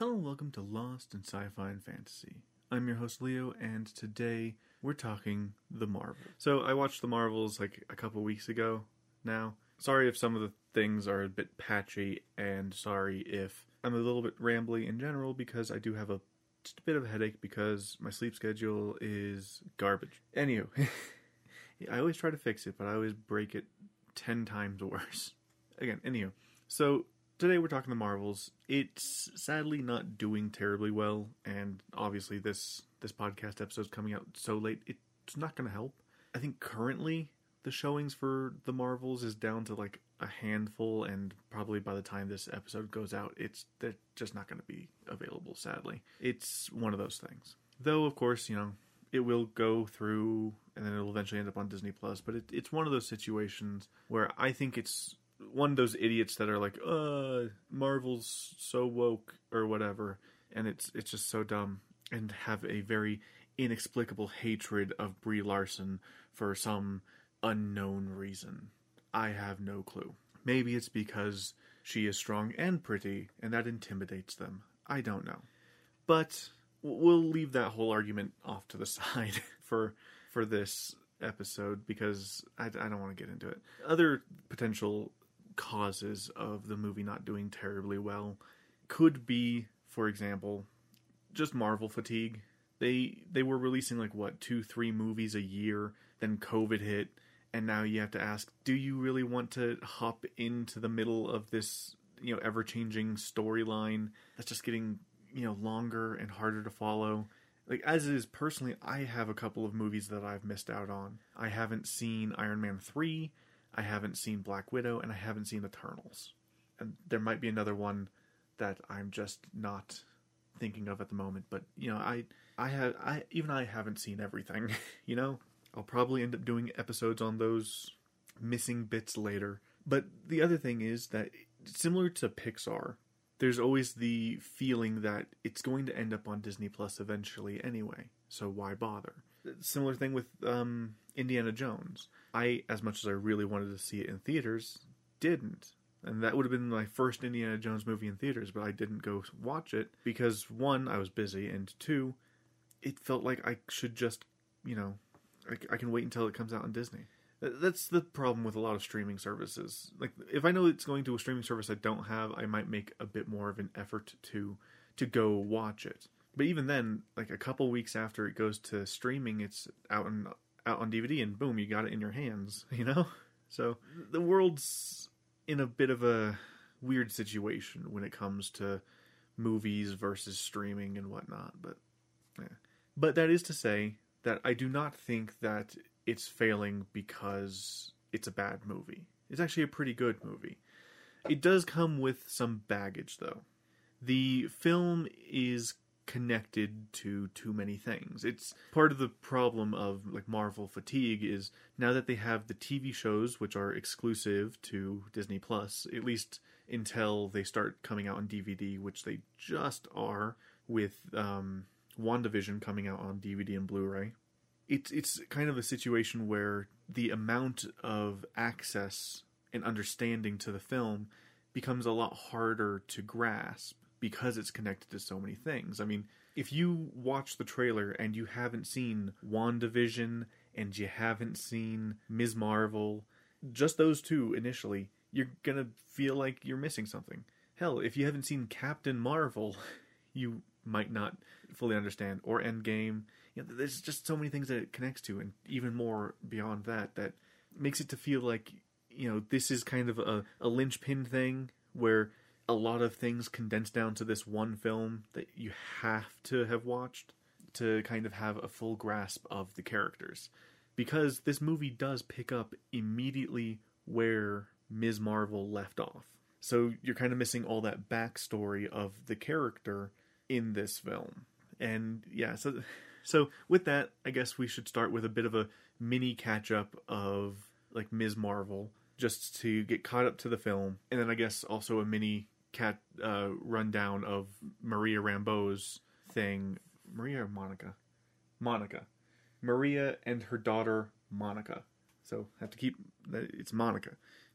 Hello and welcome to Lost in Sci-Fi and Fantasy. I'm your host Leo, and today we're talking the Marvel. So I watched the Marvels like a couple weeks ago. Now, sorry if some of the things are a bit patchy, and sorry if I'm a little bit rambly in general because I do have a just a bit of a headache because my sleep schedule is garbage. Anywho, I always try to fix it, but I always break it ten times worse. Again, anywho, so today we're talking the Marvels. It's sadly not doing terribly well, and obviously this this podcast episode is coming out so late. It's not going to help. I think currently the showings for the Marvels is down to like a handful, and probably by the time this episode goes out, it's they're just not going to be available. Sadly, it's one of those things. Though, of course, you know it will go through, and then it'll eventually end up on Disney Plus. But it, it's one of those situations where I think it's one of those idiots that are like, "Uh, Marvel's so woke" or whatever, and it's it's just so dumb, and have a very inexplicable hatred of Brie Larson for some unknown reason. I have no clue. Maybe it's because she is strong and pretty, and that intimidates them. I don't know. But we'll leave that whole argument off to the side for for this episode because I, I don't want to get into it. Other potential causes of the movie not doing terribly well could be, for example, just Marvel fatigue. They they were releasing like what two three movies a year, then COVID hit, and now you have to ask, do you really want to hop into the middle of this you know ever changing storyline that's just getting you know longer and harder to follow? Like as is personally, I have a couple of movies that I've missed out on. I haven't seen Iron Man three. I haven't seen Black Widow and I haven't seen Eternals. And there might be another one that I'm just not thinking of at the moment, but you know, I I have I even I haven't seen everything, you know. I'll probably end up doing episodes on those missing bits later. But the other thing is that similar to Pixar, there's always the feeling that it's going to end up on Disney Plus eventually anyway. So why bother? Similar thing with um, Indiana Jones. I, as much as I really wanted to see it in theaters, didn't. And that would have been my first Indiana Jones movie in theaters, but I didn't go watch it because one, I was busy, and two, it felt like I should just, you know, I, I can wait until it comes out on Disney. That's the problem with a lot of streaming services. Like, if I know it's going to a streaming service I don't have, I might make a bit more of an effort to to go watch it. But even then, like a couple weeks after it goes to streaming, it's out on out on DVD, and boom, you got it in your hands. You know, so the world's in a bit of a weird situation when it comes to movies versus streaming and whatnot. But yeah. but that is to say that I do not think that it's failing because it's a bad movie. It's actually a pretty good movie. It does come with some baggage though. The film is connected to too many things. It's part of the problem of like Marvel fatigue is now that they have the TV shows which are exclusive to Disney Plus, at least until they start coming out on DVD, which they just are with um WandaVision coming out on DVD and Blu-ray. It's it's kind of a situation where the amount of access and understanding to the film becomes a lot harder to grasp because it's connected to so many things. I mean, if you watch the trailer and you haven't seen WandaVision and you haven't seen Ms. Marvel, just those two initially, you're gonna feel like you're missing something. Hell, if you haven't seen Captain Marvel, you might not fully understand. Or Endgame. You know, there's just so many things that it connects to, and even more beyond that, that makes it to feel like, you know, this is kind of a, a linchpin thing where a lot of things condensed down to this one film that you have to have watched to kind of have a full grasp of the characters. Because this movie does pick up immediately where Ms. Marvel left off. So you're kind of missing all that backstory of the character in this film. And yeah, so so with that, I guess we should start with a bit of a mini catch up of like Ms. Marvel just to get caught up to the film, and then I guess also a mini cat uh, rundown of Maria Rambeau's thing. Maria Monica? Monica. Maria and her daughter Monica. So have to keep it's Monica.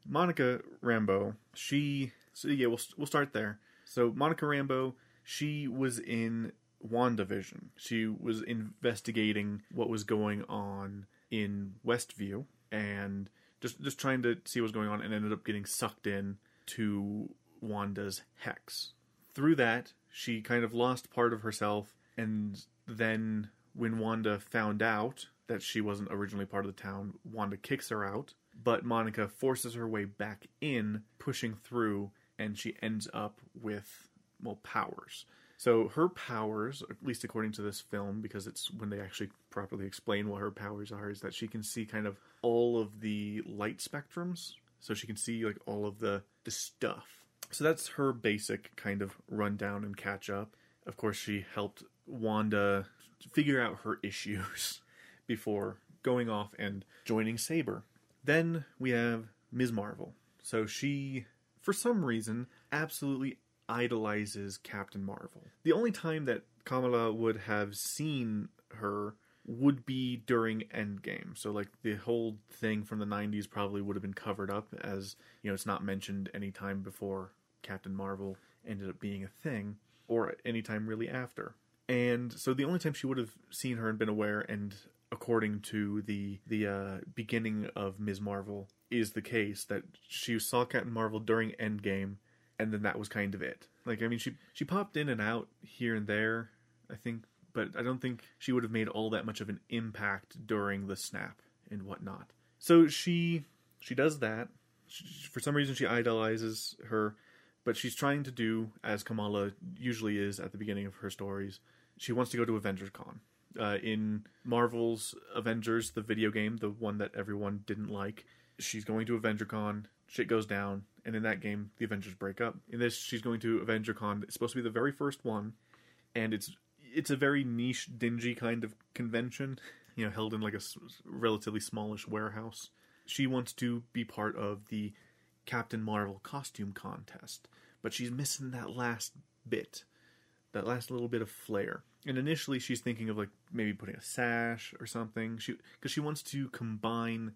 Monica Rambeau. She. So yeah, we'll we'll start there. So Monica Rambeau. she was in WandaVision. She was investigating what was going on in Westview and just just trying to see what was going on and ended up getting sucked in to Wanda's hex. Through that, she kind of lost part of herself and then when Wanda found out that she wasn't originally part of the town, Wanda kicks her out, but Monica forces her way back in, pushing through, and she ends up with well powers. So her powers, at least according to this film, because it's when they actually properly explain what her powers are, is that she can see kind of all of the light spectrums. So she can see like all of the the stuff. So that's her basic kind of rundown and catch up. Of course, she helped Wanda figure out her issues before going off and joining Saber. Then we have Ms. Marvel. So she, for some reason, absolutely idolizes Captain Marvel. The only time that Kamala would have seen her would be during Endgame. So like the whole thing from the 90s probably would have been covered up as, you know, it's not mentioned any time before Captain Marvel ended up being a thing or any time really after. And so the only time she would have seen her and been aware and according to the the uh, beginning of Ms. Marvel is the case that she saw Captain Marvel during Endgame and then that was kind of it. Like I mean, she she popped in and out here and there, I think, but I don't think she would have made all that much of an impact during the snap and whatnot. So she she does that. She, for some reason, she idolizes her, but she's trying to do as Kamala usually is at the beginning of her stories. She wants to go to Avengers Con. Uh, in Marvel's Avengers, the video game, the one that everyone didn't like, she's going to AvengerCon. Shit goes down and in that game, the Avengers break up. In this, she's going to AvengerCon. It's supposed to be the very first one, and it's it's a very niche, dingy kind of convention, you know, held in like a relatively smallish warehouse. She wants to be part of the Captain Marvel costume contest, but she's missing that last bit, that last little bit of flair. And initially, she's thinking of like maybe putting a sash or something. She because she wants to combine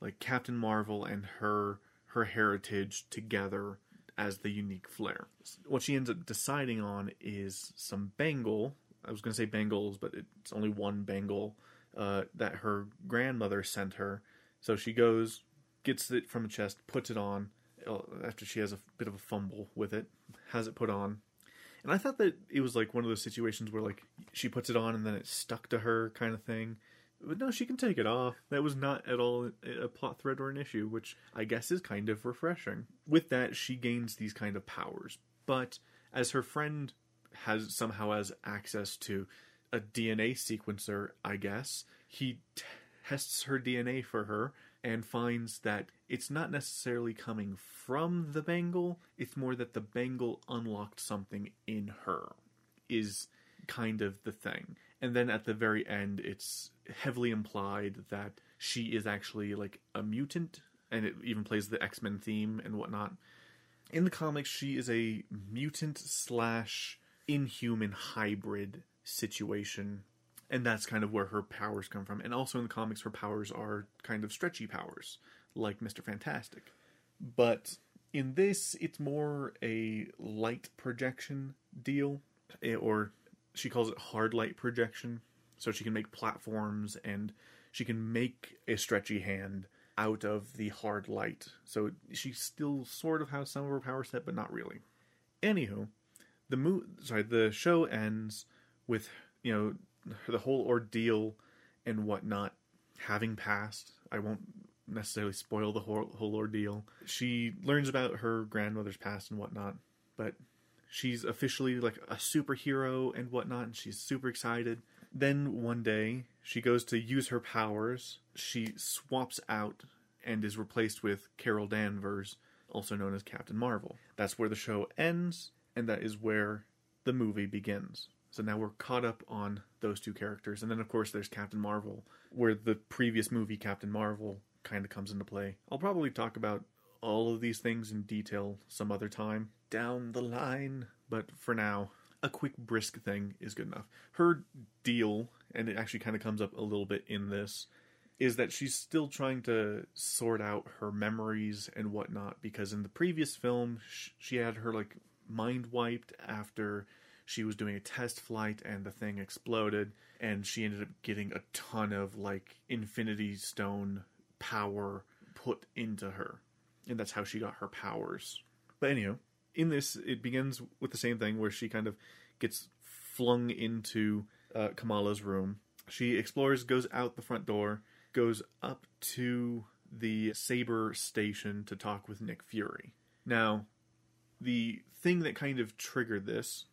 like Captain Marvel and her her heritage together as the unique flair. What she ends up deciding on is some bangle. I was going to say bangles, but it's only one bangle uh, that her grandmother sent her. So she goes, gets it from a chest, puts it on uh, after she has a bit of a fumble with it, has it put on. And I thought that it was like one of those situations where like she puts it on and then it stuck to her kind of thing. But no, she can take it off. That was not at all a plot thread or an issue, which I guess is kind of refreshing. With that, she gains these kind of powers. But as her friend has somehow has access to a DNA sequencer, I guess, he tests her DNA for her and finds that it's not necessarily coming from the bangle, it's more that the bangle unlocked something in her, is kind of the thing. And then at the very end it's heavily implied that she is actually like a mutant and it even plays the x-men theme and whatnot. In the comics she is a mutant slash inhuman hybrid situation and that's kind of where her powers come from and also in the comics her powers are kind of stretchy powers like mr fantastic but in this it's more a light projection deal eh, or she calls it hard light projection. So she can make platforms and she can make a stretchy hand out of the hard light. So she still sort of has some of her power set, but not really. Anywho, the mo- sorry, the show ends with you know the whole ordeal and whatnot having passed. I won't necessarily spoil the whole, whole ordeal. She learns about her grandmother's past and whatnot, but she's officially like a superhero and whatnot, and she's super excited. Then one day, she goes to use her powers. She swaps out and is replaced with Carol Danvers, also known as Captain Marvel. That's where the show ends, and that is where the movie begins. So now we're caught up on those two characters. And then, of course, there's Captain Marvel, where the previous movie, Captain Marvel, kind of comes into play. I'll probably talk about all of these things in detail some other time down the line. But for now, a quick brisk thing is good enough. Her deal, and it actually kind of comes up a little bit in this, is that she's still trying to sort out her memories and whatnot because in the previous film she had her like mind wiped after she was doing a test flight and the thing exploded and she ended up getting a ton of like infinity stone power put into her. And that's how she got her powers. But anyway in this it begins with the same thing where she kind of gets flung into uh, kamala's room. She explores goes out the front door goes up to the saber station to talk with nick fury. Now the thing that kind of triggered this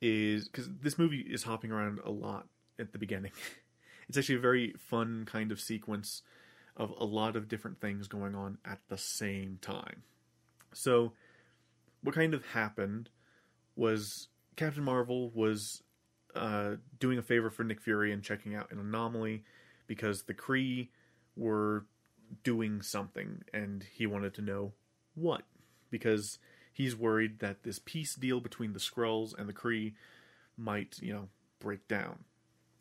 is because this movie is hopping around a lot at the beginning. it's actually a very fun kind of sequence of a lot of different things going on at the same time. So, what kind of happened was Captain Marvel was uh, doing a favor for Nick Fury and checking out an anomaly because the Kree were doing something and he wanted to know what. Because he's worried that this peace deal between the Skrulls and the Kree might, you know, break down.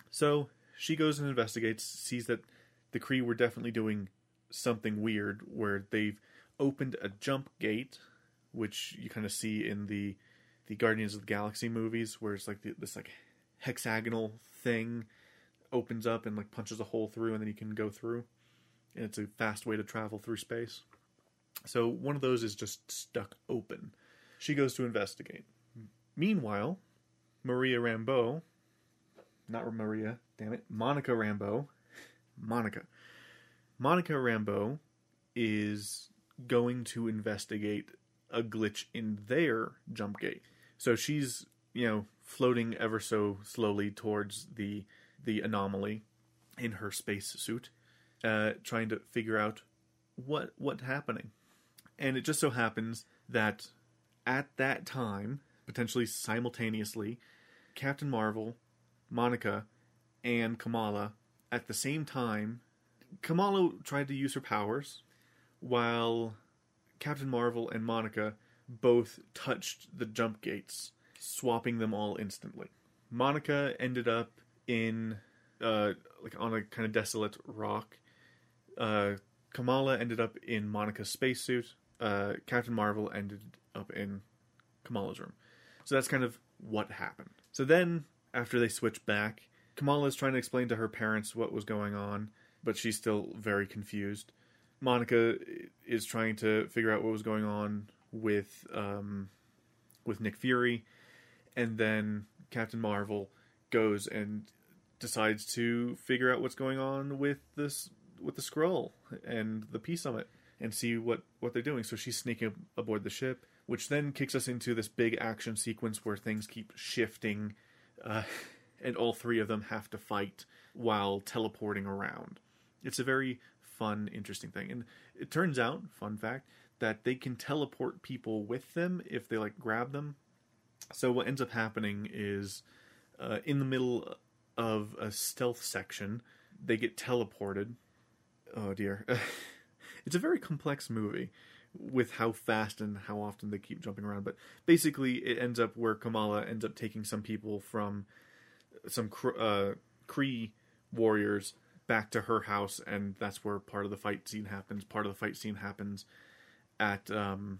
So she goes and investigates, sees that the Kree were definitely doing something weird where they've opened a jump gate, which you kind of see in the the Guardians of the Galaxy movies, where it's like the, this like hexagonal thing opens up and like punches a hole through, and then you can go through. And it's a fast way to travel through space. So one of those is just stuck open. She goes to investigate. Meanwhile, Maria Rambeau, not Maria, damn it, Monica Rambeau, Monica. Monica Rambeau is going to investigate a glitch in their jump gate. So she's, you know, floating ever so slowly towards the the anomaly in her space suit, uh, trying to figure out what what's happening. And it just so happens that at that time, potentially simultaneously, Captain Marvel, Monica, and Kamala at the same time. Kamala tried to use her powers, while Captain Marvel and Monica both touched the jump gates, swapping them all instantly. Monica ended up in uh, like on a kind of desolate rock. Uh, Kamala ended up in Monica's spacesuit, uh, Captain Marvel ended up in Kamala's room. So that's kind of what happened. So then, after they switch back, Kamala is trying to explain to her parents what was going on, but she's still very confused. Monica is trying to figure out what was going on with um, with Nick Fury, and then Captain Marvel goes and decides to figure out what's going on with this with the Skrull and the Peace Summit and see what what they're doing. So she's sneaking aboard the ship, which then kicks us into this big action sequence where things keep shifting, uh, and all three of them have to fight while teleporting around. It's a very fun, interesting thing, and it turns out, fun fact, that they can teleport people with them if they like grab them. So what ends up happening is, uh, in the middle of a stealth section, they get teleported. Oh dear. it's a very complex movie with how fast and how often they keep jumping around. But basically, it ends up where Kamala ends up taking some people from some uh, Kree warriors back to her house, and that's where part of the fight scene happens. Part of the fight scene happens at um,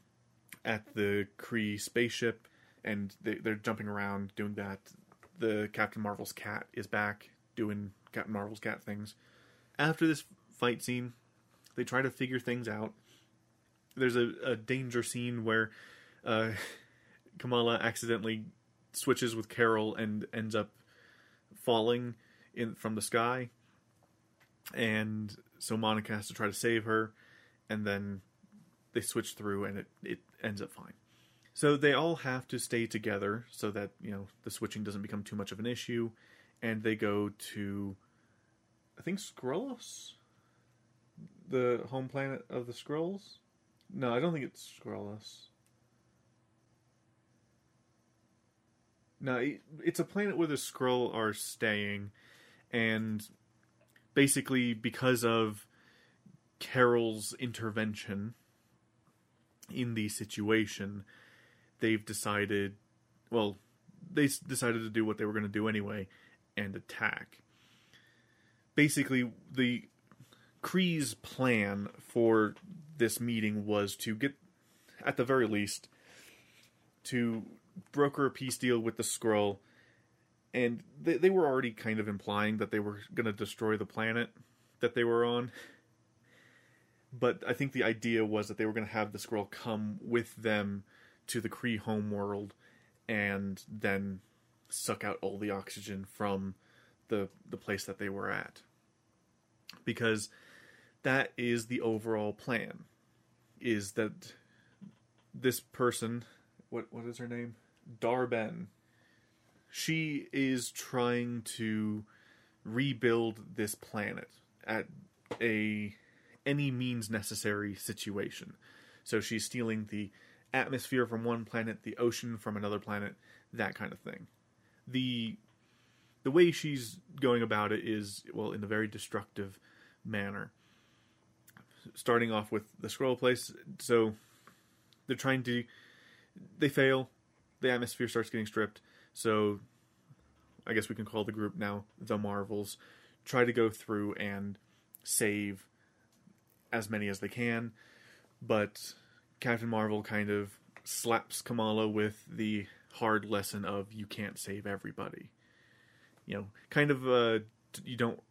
at the Kree spaceship, and they, they're jumping around doing that. The Captain Marvel's cat is back doing Captain Marvel's cat things. After this fight scene, they try to figure things out. There's a, a danger scene where uh, Kamala accidentally switches with Carol and ends up falling in from the sky, and so Monica has to try to save her, and then they switch through, and it it ends up fine. So they all have to stay together so that you know the switching doesn't become too much of an issue, and they go to, I think Skrullos the home planet of the Skrulls? No, I don't think it's Skrullos. No, it's a planet where the Skrull are staying, and basically because of Carol's intervention in the situation, they've decided, well, they decided to do what they were going to do anyway and attack. Basically, the Kree's plan for this meeting was to get, at the very least, to broker a peace deal with the Skrull, and they, they were already kind of implying that they were going to destroy the planet that they were on. But I think the idea was that they were going to have the Skrull come with them to the Kree homeworld and then suck out all the oxygen from the the place that they were at. Because that is the overall plan. Is that this person what what is her name? Dar-Benn. She is trying to rebuild this planet at a any means necessary situation. So she's stealing the atmosphere from one planet, the ocean from another planet, that kind of thing. The the way she's going about it is well in a very destructive manner. Starting off with the Skrull place, so they're trying to they fail. The atmosphere starts getting stripped. So I guess we can call the group now the Marvels. Try to go through and save as many as they can, but Captain Marvel kind of slaps Kamala with the hard lesson of you can't save everybody. You know, kind of uh you don't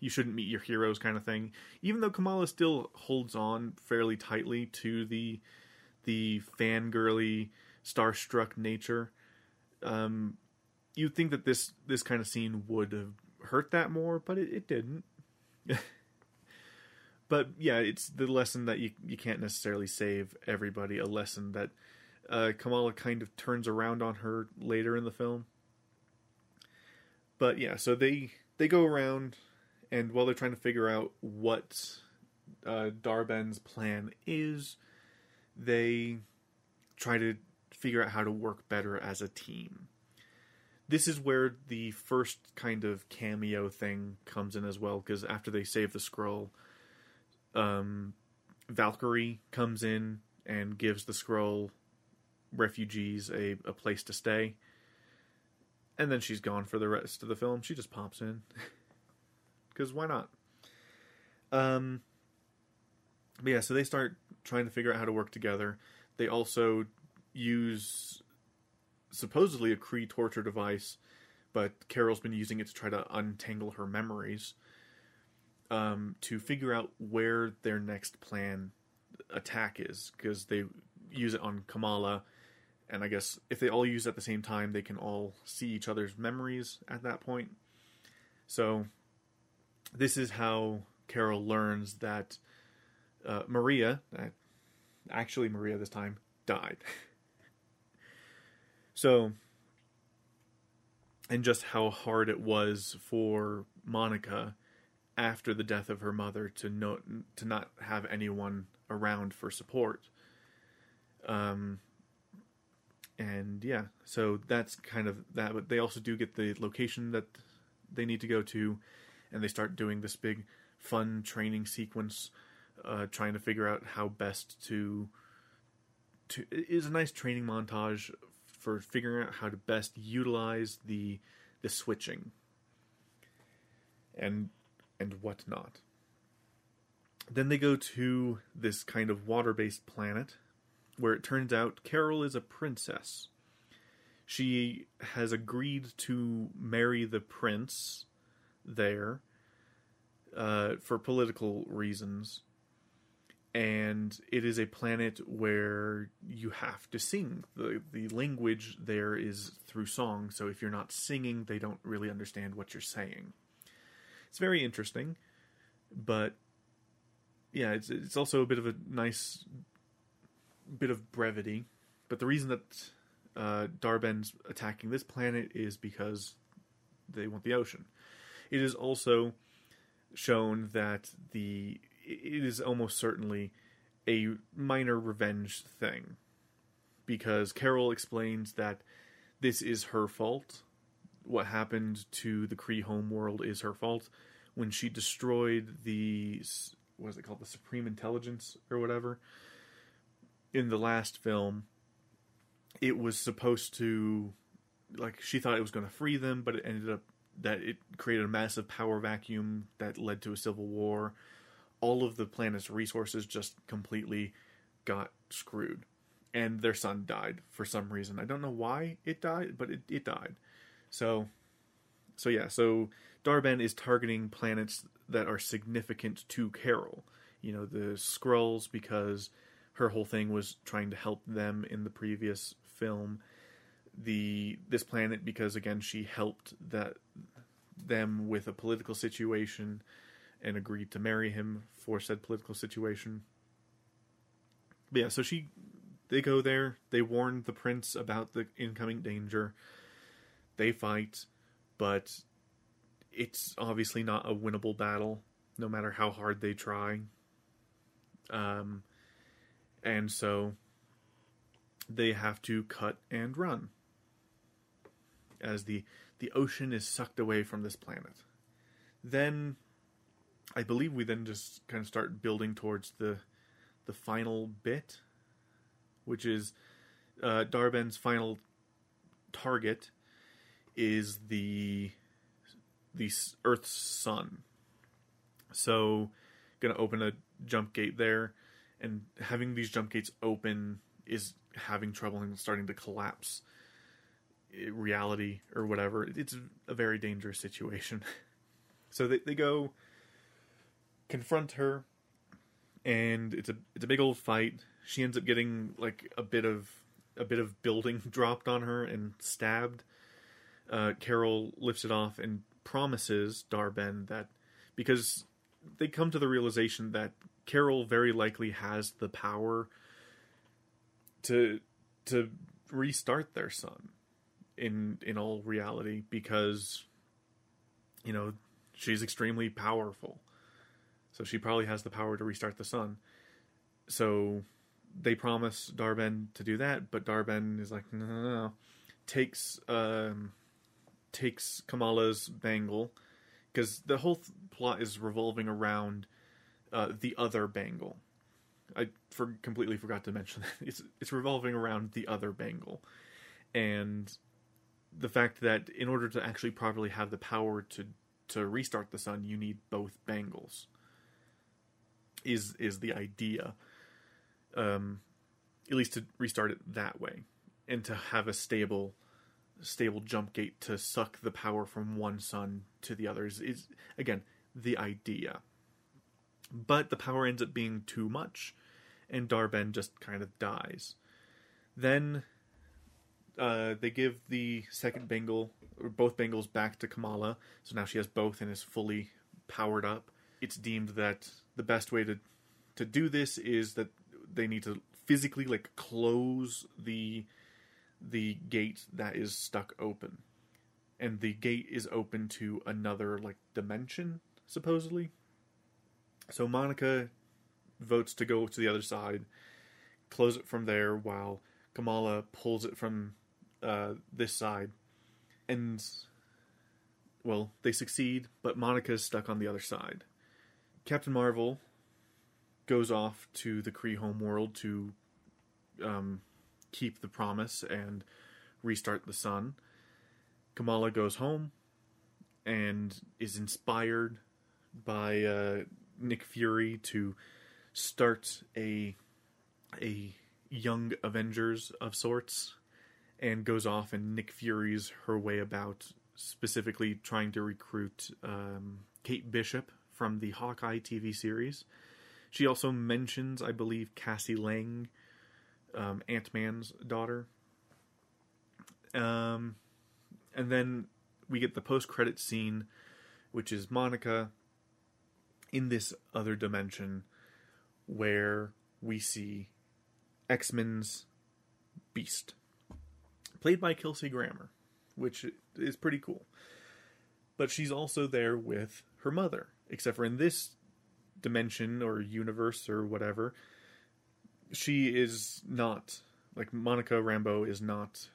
you shouldn't meet your heroes kind of thing. Even though Kamala still holds on fairly tightly to the the fangirly starstruck nature, um you'd think that this this kind of scene would have hurt that more, but it, it didn't. but yeah, it's the lesson that you you can't necessarily save everybody. A lesson that uh, Kamala kind of turns around on her later in the film. But yeah, so they they go around, and while they're trying to figure out what uh, Dar-Benn's plan is, they try to figure out how to work better as a team. This is where the first kind of cameo thing comes in as well, because after they save the Skrull, um, Valkyrie comes in and gives the Skrull refugees a, a place to stay. And then she's gone for the rest of the film. She just pops in. Because why not? Um, but yeah, so they start trying to figure out how to work together. They also use supposedly a Kree torture device, but Carol's been using it to try to untangle her memories um, to figure out where their next plan attack is because they use it on Kamala, and I guess if they all use it at the same time, they can all see each other's memories at that point. So, this is how Carol learns that uh, Maria, uh, actually Maria this time, died. so, and just how hard it was for Monica after the death of her mother to not to not have anyone around for support. Um, and yeah, so that's kind of that. But they also do get the location that they need to go to, and they start doing this big, fun training sequence, uh, trying to figure out how best to. To it is a nice training montage for figuring out how to best utilize the the switching. And and whatnot. Then they go to this kind of water based planet where it turns out Carol is a princess. She has agreed to marry the prince there uh, for political reasons. And it is a planet where you have to sing. The, the language there is through song, so if you're not singing, they don't really understand what you're saying. It's very interesting, but yeah, it's it's also a bit of a nice bit of brevity. But the reason that uh, Dar-Benn's attacking this planet is because they want the ocean. It is also shown that the it is almost certainly a minor revenge thing. Because Carol explains that this is her fault. What happened to the Kree homeworld is her fault. When she destroyed the what is it called, the Supreme Intelligence or whatever, in the last film, it was supposed to, like, she thought it was going to free them, but it ended up that it created a massive power vacuum that led to a civil war. All of the planet's resources just completely got screwed. and their sun died for some reason. I don't know why it died, but it, it died. So, so yeah, so Dar-Benn is targeting planets that are significant to Carol. You know, the Skrulls because her whole thing was trying to help them in the previous film. The this planet because again she helped that them with a political situation and agreed to marry him for said political situation. But yeah, so she they go there, they warn the prince about the incoming danger. They fight, but it's obviously not a winnable battle, no matter how hard they try. Um, and so they have to cut and run as the the ocean is sucked away from this planet. Then I believe we then just kind of start building towards the the final bit, which is uh, Dar-Benn's final target is the the Earth's sun. So, gonna open a jump gate there, and having these jump gates open is having trouble and starting to collapse reality or whatever. It's a very dangerous situation. so they they go confront her, and it's a it's a big old fight. She ends up getting like a bit of a bit of building dropped on her and stabbed. Uh, Carol lifts it off and promises Dar-Benn that because they come to the realization that Carol very likely has the power to to restart their sun in in all reality because you know she's extremely powerful so she probably has the power to restart the sun. So they promise Dar-Benn to do that, but Dar-Benn is like, no, no, no. Takes um, takes Kamala's bangle because the whole th- plot is revolving around uh, the other bangle. I for, completely forgot to mention that it's it's revolving around the other bangle, and the fact that in order to actually properly have the power to to restart the sun, you need both bangles is is the idea. Um, at least to restart it that way, and to have a stable stable jump gate to suck the power from one sun to the others is again the idea. But the power ends up being too much, and Dar-Benn just kind of dies. Then uh, they give the second bangle or both bangles back to Kamala. So now she has both and is fully powered up. It's deemed that the best way to to do this is that they need to physically like close the the gate that is stuck open and the gate is open to another like dimension supposedly so monica votes to go to the other side close it from there while kamala pulls it from uh, this side. And well they succeed but monica is stuck on the other side. Captain Marvel goes off to the Kree homeworld to um, keep the promise and restart the sun. Kamala goes home and is inspired by uh, Nick Fury to start a a young Avengers of sorts, and goes off and Nick Fury's her way about, specifically trying to recruit um, Kate Bishop from the Hawkeye TV series. She also mentions, I believe, Cassie Lang, um, Ant Man's daughter. Um, and then we get the post credit scene, which is Monica in this other dimension where we see X Men's Beast, played by Kelsey Grammer, which is pretty cool. But she's also there with her mother, except for in this dimension or universe or whatever, she is not like Monica Rambeau is not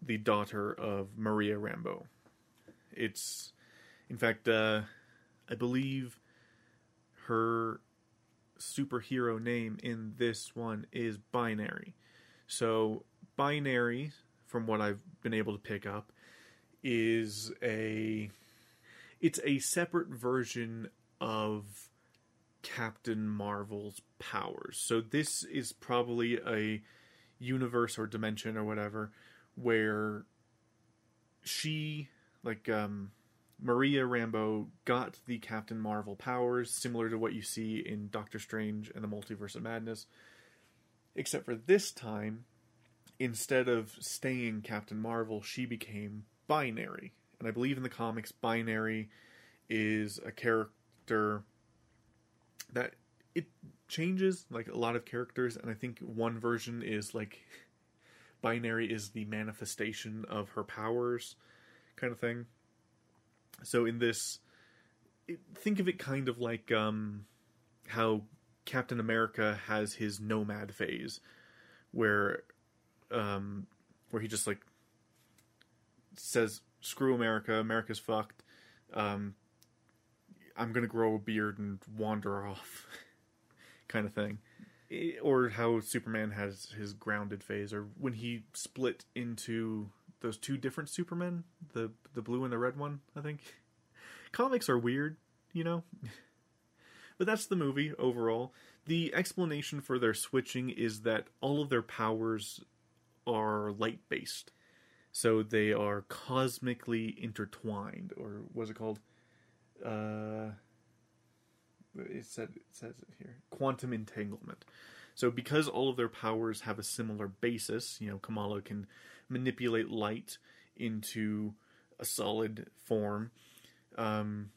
the daughter of Maria Rambeau. It's, in fact, uh, I believe her superhero name in this one is Binary. So, Binary, from what I've been able to pick up, is a it's a separate version of Captain Marvel's powers. So this is probably a universe or dimension or whatever where she like um Maria Rambeau got the Captain Marvel powers similar to what you see in Doctor Strange and the Multiverse of Madness except for this time instead of staying Captain Marvel she became binary. And I believe in the comics binary is a character that it changes like a lot of characters. And i think one version is like binary is the manifestation of her powers kind of thing. So in this it, think of it kind of like um how captain america has his nomad phase where um where he just like says screw america america's fucked um i'm gonna grow a beard and wander off kind of thing. Or how Superman has his grounded phase, or when he split into those two different Supermen, the the blue and the red one, I think. Comics are weird, you know? but that's the movie overall. The explanation for their switching is that all of their powers are light based. So they are cosmically intertwined, or what's it called? Uh, it said it says it here quantum entanglement so because all of their powers have a similar basis you know kamala can manipulate light into a solid form um,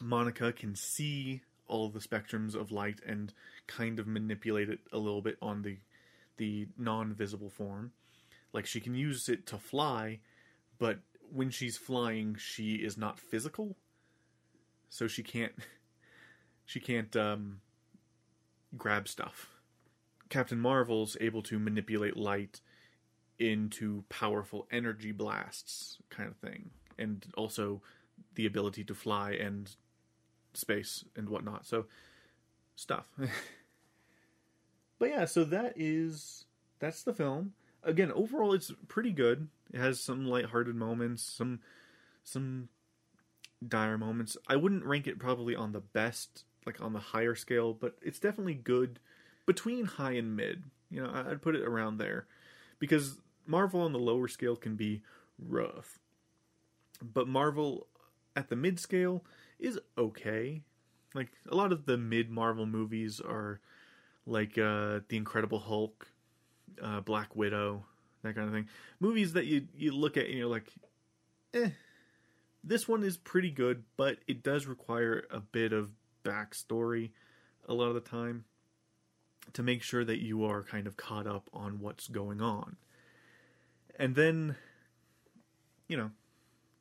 monica can see all the spectrums of light and kind of manipulate it a little bit on the the non-visible form like she can use it to fly but when she's flying she is not physical so she can't she can't um, grab stuff. Captain Marvel's able to manipulate light into powerful energy blasts, kind of thing, and also the ability to fly and space and whatnot. So, stuff. but yeah, so that is that's the film. Again, overall, it's pretty good. It has some lighthearted moments, some some dire moments. I wouldn't rank it probably on the best like on the higher scale, but it's definitely good between high and mid. You know, I'd put it around there because Marvel on the lower scale can be rough, but Marvel at the mid scale is okay. Like a lot of the mid Marvel movies are like uh, the Incredible Hulk, uh, Black Widow, that kind of thing. Movies that you you look at and you're like, eh. This one is pretty good, but it does require a bit of backstory a lot of the time to make sure that you are kind of caught up on what's going on. And then you know,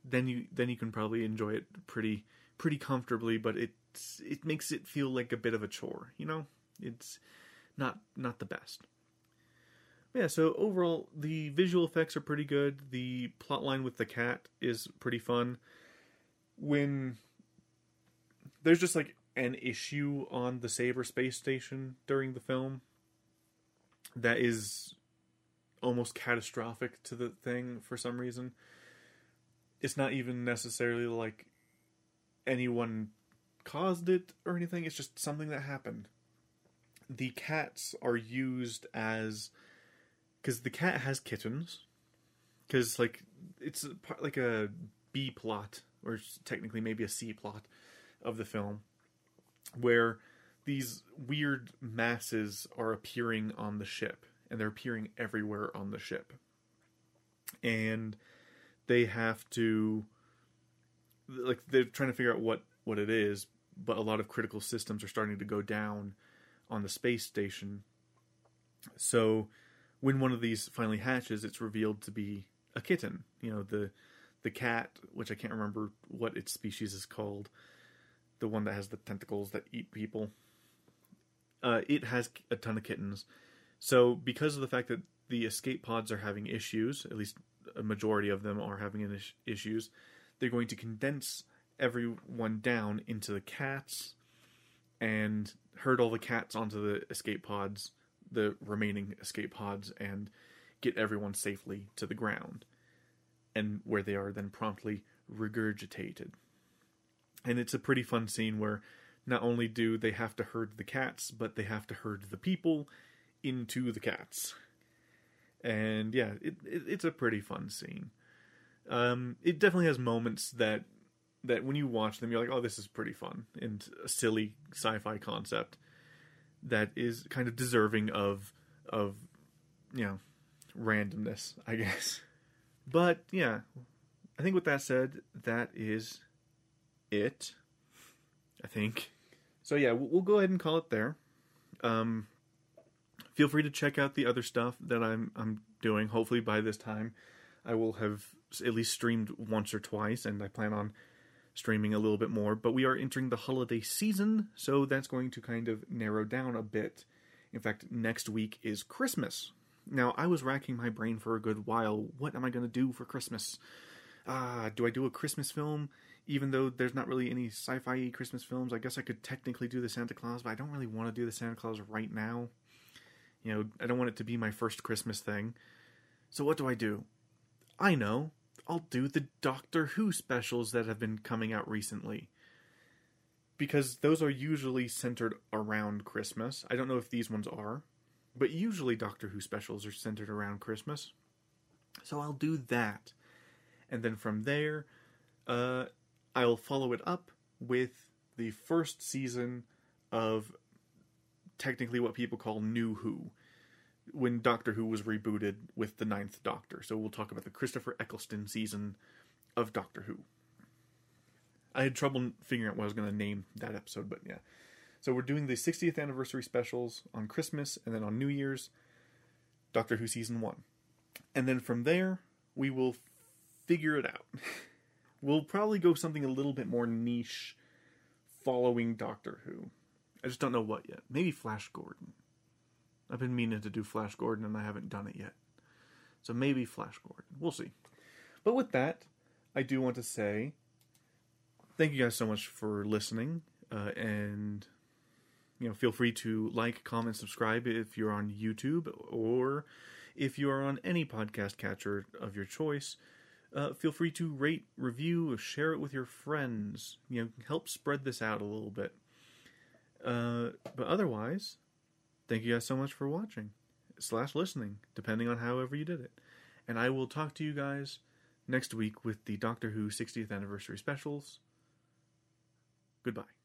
then you then you can probably enjoy it pretty pretty comfortably, but it's it makes it feel like a bit of a chore, you know? It's not not the best. Yeah, so overall the visual effects are pretty good. The plot line with the cat is pretty fun. When there's just like an issue on the Saber space station during the film that is almost catastrophic to the thing for some reason. It's not even necessarily like anyone caused it or anything, it's just something that happened. The cats are used as because the cat has kittens. Because like it's like a B plot or technically maybe a C plot of the film where these weird masses are appearing on the ship and they're appearing everywhere on the ship. And they have to like they're trying to figure out what what it is but a lot of critical systems are starting to go down on the space station so when one of these finally hatches it's revealed to be a kitten you know the the cat which i can't remember what its species is called the one that has the tentacles that eat people. Uh, it has a ton of kittens. So because of the fact that the escape pods are having issues, at least a majority of them are having issues, they're going to condense everyone down into the cats and herd all the cats onto the escape pods, the remaining escape pods, and get everyone safely to the ground, and where they are then promptly regurgitated and it's a pretty fun scene where not only do they have to herd the cats, but they have to herd the people into the cats. and yeah, it, it it's a pretty fun scene. Um, it definitely has moments that that when you watch them, you're like, oh, this is pretty fun and a silly sci-fi concept that is kind of deserving of of you know randomness, I guess. But yeah, I think with that said, that is it. I think. So yeah, we'll go ahead and call it there. Um, feel free to check out the other stuff that I'm I'm doing. Hopefully by this time, I will have at least streamed once or twice, and I plan on streaming a little bit more. But we are entering the holiday season, so that's going to kind of narrow down a bit. In fact, next week is Christmas. Now, I was racking my brain for a good while. What am I going to do for Christmas? Uh, do I do a Christmas film? Even though there's not really any sci fi Christmas films, I guess I could technically do the Santa Claus, but I don't really want to do the Santa Claus right now. You know, I don't want it to be my first Christmas thing. So, what do I do? I know. I'll do the Doctor Who specials that have been coming out recently. Because those are usually centered around Christmas. I don't know if these ones are, but usually Doctor Who specials are centered around Christmas. So I'll do that. And then from there, uh, I'll follow it up with the first season of technically what people call New Who, when Doctor Who was rebooted with the Ninth Doctor. So we'll talk about the Christopher Eccleston season of Doctor Who. I had trouble figuring out what I was going to name that episode, but yeah. So we're doing the 60th anniversary specials on Christmas and then on New Year's, Doctor Who season 1. And then from there, we will figure it out. we'll probably go something a little bit more niche following Doctor Who. I just don't know what yet. Maybe Flash Gordon. I've been meaning to do Flash Gordon and I haven't done it yet. So maybe Flash Gordon. We'll see. But with that, I do want to say thank you guys so much for listening. Uh, and you know, feel free to like, comment, subscribe if you're on YouTube or if you are on any podcast catcher of your choice. Uh, feel free to rate, review, or share it with your friends. You know, help spread this out a little bit. Uh, but otherwise, thank you guys so much for watching slash listening, depending on however you did it. And I will talk to you guys next week with the Doctor Who 60th anniversary specials. Goodbye.